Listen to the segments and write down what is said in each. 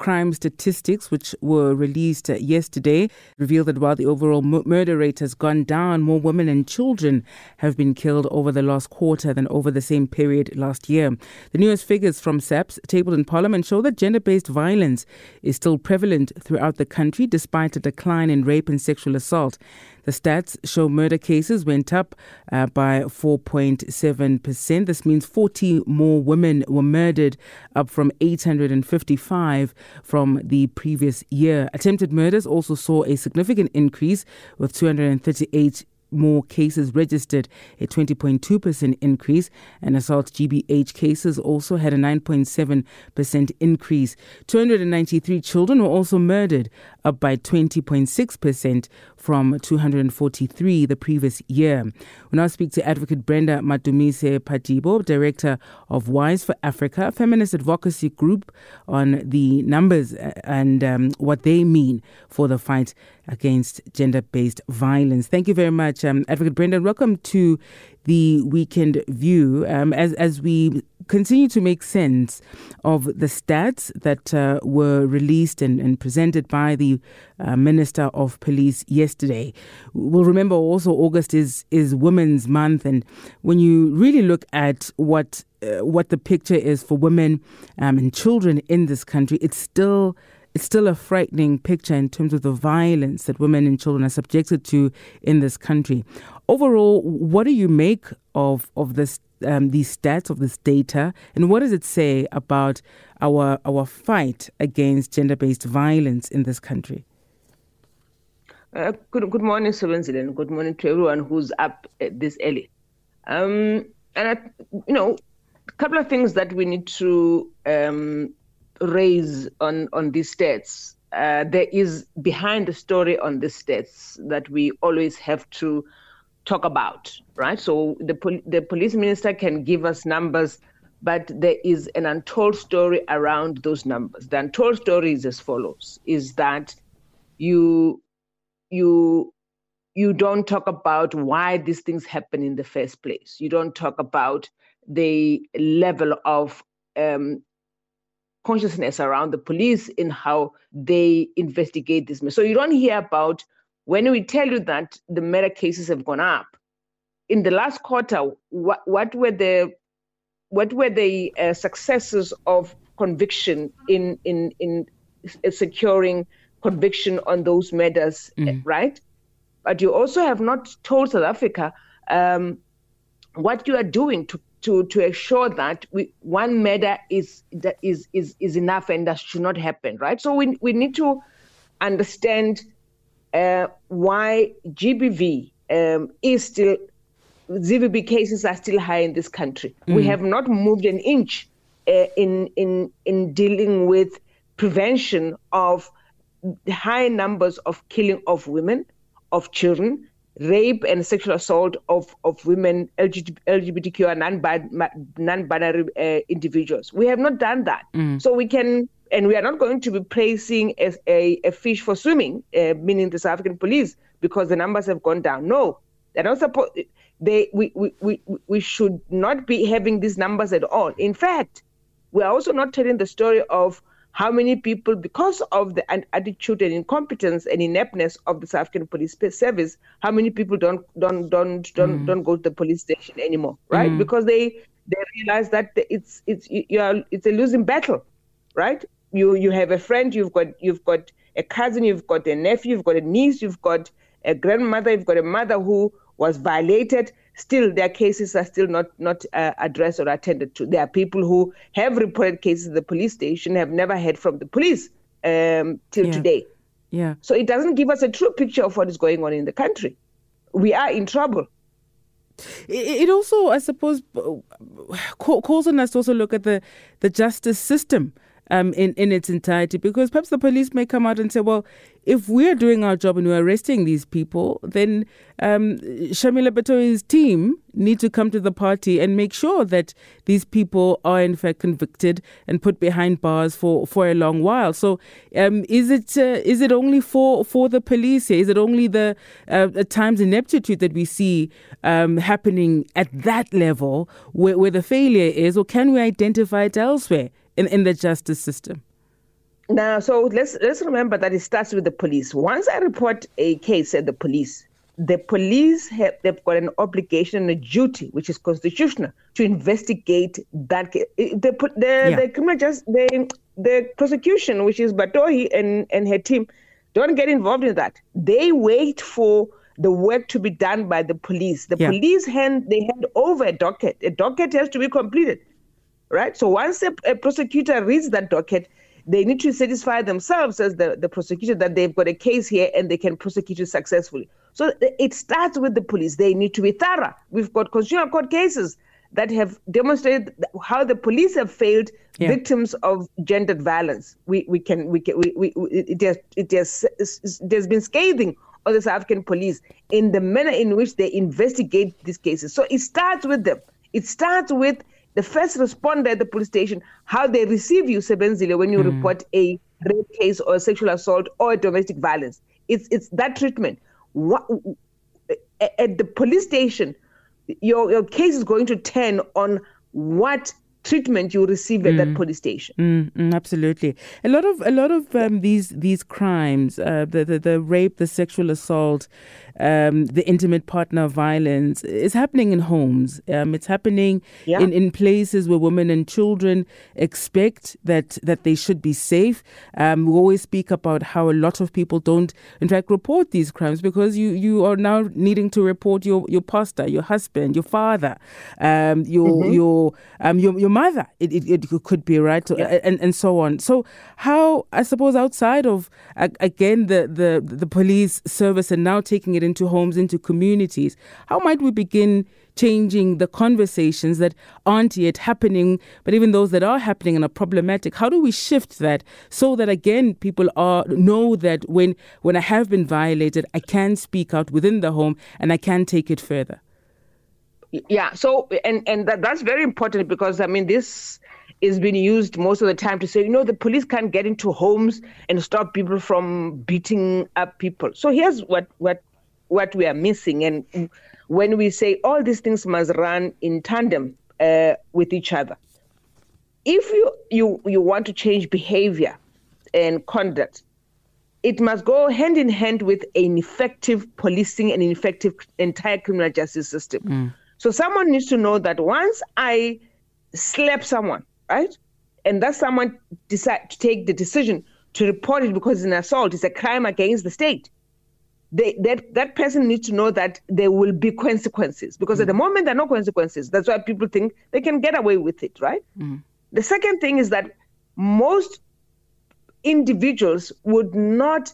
Crime statistics, which were released yesterday, reveal that while the overall murder rate has gone down, more women and children have been killed over the last quarter than over the same period last year. The newest figures from SAPS tabled in Parliament show that gender based violence is still prevalent throughout the country despite a decline in rape and sexual assault. The stats show murder cases went up uh, by 4.7%. This means 40 more women were murdered, up from 855 from the previous year. Attempted murders also saw a significant increase, with 238 more cases registered, a 20.2% increase, and assault GBH cases also had a 9.7% increase. 293 children were also murdered, up by 20.6% from 243 the previous year. We now speak to Advocate Brenda Madumise Pajibo, Director of Wise4Afrika, feminist advocacy group, on the numbers and um, what they mean for the fight against gender based violence. Thank you very much, um, Advocate Brenda. Welcome to the Weekend View. Um, as, as we continue to make sense of the stats that uh, were released and, and, presented by the uh, Minister of Police yesterday. We'll remember also August is is Women's Month, and when you really look at what uh, what the picture is for women um, and children in this country, it's still it's still a frightening picture in terms of the violence that women and children are subjected to in this country. Overall, what do you make of of this um, these stats of this data, and what does it say about our our fight against gender based violence in this country? Uh, good, good morning, Sebenzile, and good morning to everyone who's up this early. Um, and I, you know, a couple of things that we need to um, raise on on these stats. Uh, there is behind the story on these stats that we always have to talk about, right? So the pol- the police minister can give us numbers, but there is an untold story around those numbers. The untold story is as follows: is that you you you don't talk about why these things happen in the first place. You don't talk about the level of um, consciousness around the police in how they investigate this. So you don't hear about when we tell you that the murder cases have gone up. In the last quarter, what, what were the what were the uh, successes of conviction in in in securing conviction on those murders, mm. right? But you also have not told South Africa um, what you are doing to to to ensure that we, one murder is that is is is enough and that should not happen, right? So we we need to understand uh, why GBV um, is still GBV cases are still high in this country. Mm. We have not moved an inch uh, in in in dealing with prevention of high numbers of killing of women, of children, rape and sexual assault of, of women, LGBTQ and non-binary uh, individuals. We have not done that. Mm. So we can, and we are not going to be placing a, a, a fish for swimming, uh, meaning the South African police, because the numbers have gone down. No, they're not supposed, they, we, we, we, we should not be having these numbers at all. In fact, we are also not telling the story of how many people, because of the attitude and incompetence and ineptness of the South African Police Service, how many people don't don't don't don't mm. don't go to the police station anymore, right? Mm. Because they they realize that it's it's you are it's a losing battle, right? You you have a friend, you've got you've got a cousin, you've got a nephew, you've got a niece, you've got a grandmother, you've got a mother who was violated still their cases are still not not uh, addressed or attended to. There are people who have reported cases at the police station have never heard from the police um, till yeah. today. Yeah. So it doesn't give us a true picture of what is going on in the country. We are in trouble. It also, I suppose, calls on us to also look at the, the justice system um, in, in its entirety? Because perhaps the police may come out and say, well, if we're doing our job and we're arresting these people, then um, Shamila Batohi's team need to come to the party and make sure that these people are in fact convicted and put behind bars for, for a long while. So, um, is it uh, is it only for, for the police here? Is it only the uh, times ineptitude that we see um, happening at that level where, where the failure is, or can we identify it elsewhere in, in the justice system? Now, so let's let's remember that it starts with the police. Once I report a case at the police, the police have they've got an obligation and a duty, which is constitutional, to investigate that case. The the, yeah. the criminal just the the prosecution, which is Batohi and and her team, don't get involved in that. They wait for the work to be done by the police. The yeah. police hand they hand over a docket. A docket has to be completed, right? So once a, a prosecutor reads that docket they need to satisfy themselves as the, the prosecutor that they've got a case here and they can prosecute it successfully. So it starts with the police. They need to be thorough. We've got consumer court cases that have demonstrated how the police have failed yeah. victims of gendered violence. We we can we can we, we it has it has there's been scathing of the South African police in the manner in which they investigate these cases. So it starts with them. It starts with the first responder at the police station, how they receive you, Sebenzile, when you mm. report a rape case or a sexual assault or a domestic violence. It's it's that treatment. What, at the police station, your your case is going to turn on what treatment you receive at mm. that police station. Mm, mm, absolutely, a lot of a lot of um, these these crimes, uh, the, the the rape, the sexual assault, um, the intimate partner violence is happening in homes. Um, it's happening yeah. in, in places where women and children expect that that they should be safe. Um, we always speak about how a lot of people don't, in fact, report these crimes because you you are now needing to report your your pastor, your husband, your father, um, your mm-hmm. your um, your your mother. It, it, it could be right, yeah. and and so on. So how I suppose outside of again the the the police service and now taking it into homes, into communities. How might we begin changing the conversations that aren't yet happening, but even those that are happening and are problematic? How do we shift that so that again people are know that when when I have been violated, I can speak out within the home and I can take it further? Yeah. So and and that, that's very important because I mean this is being used most of the time to say, you know, the police can't get into homes and stop people from beating up people. So here's what what what we are missing. And when we say all these things must run in tandem uh, with each other, if you, you, you want to change behavior and conduct, it must go hand in hand with an effective policing and an effective entire criminal justice system. Mm. So someone needs to know that once I slap someone, right, and that someone decide to take the decision to report it because it's an assault, it's a crime against the state they, that that person needs to know that there will be consequences because mm. at the mm. moment there are no consequences. That's why people think they can get away with it, right? Mm. The second thing is that most individuals would not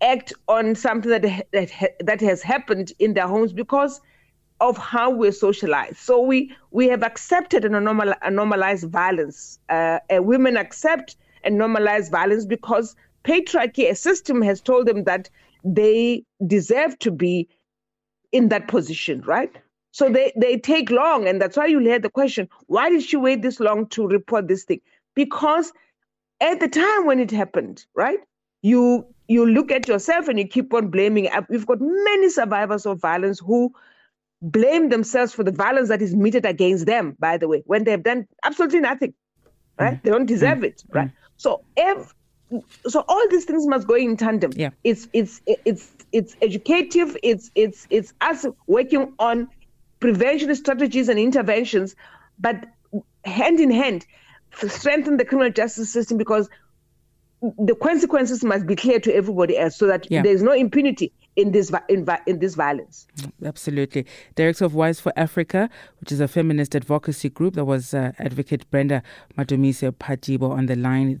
act on something that that, that has happened in their homes because of how we're socialized. So we we have accepted and normal, normalized violence. Uh, women accept and normalize violence because patriarchy, a system, has told them that they deserve to be in that position, right? So they, they take long. And that's why you hear the question why did she wait this long to report this thing? Because at the time when it happened, right? You you look at yourself and you keep on blaming. We've got many survivors of violence who blame themselves for the violence that is meted against them, by the way, when they have done absolutely nothing, right? Mm-hmm. They don't deserve mm-hmm. it, right? Mm-hmm. So if so all these things must go in tandem. Yeah. It's it's it's it's educative. It's it's it's us working on prevention strategies and interventions, but hand in hand, strengthen the criminal justice system because the consequences must be clear to everybody else, so that yeah. there is no impunity in this in, in this violence. Absolutely. Director of Wise4Afrika, which is a feminist advocacy group, that was uh, Advocate Brenda Madumise Pajibo on the line.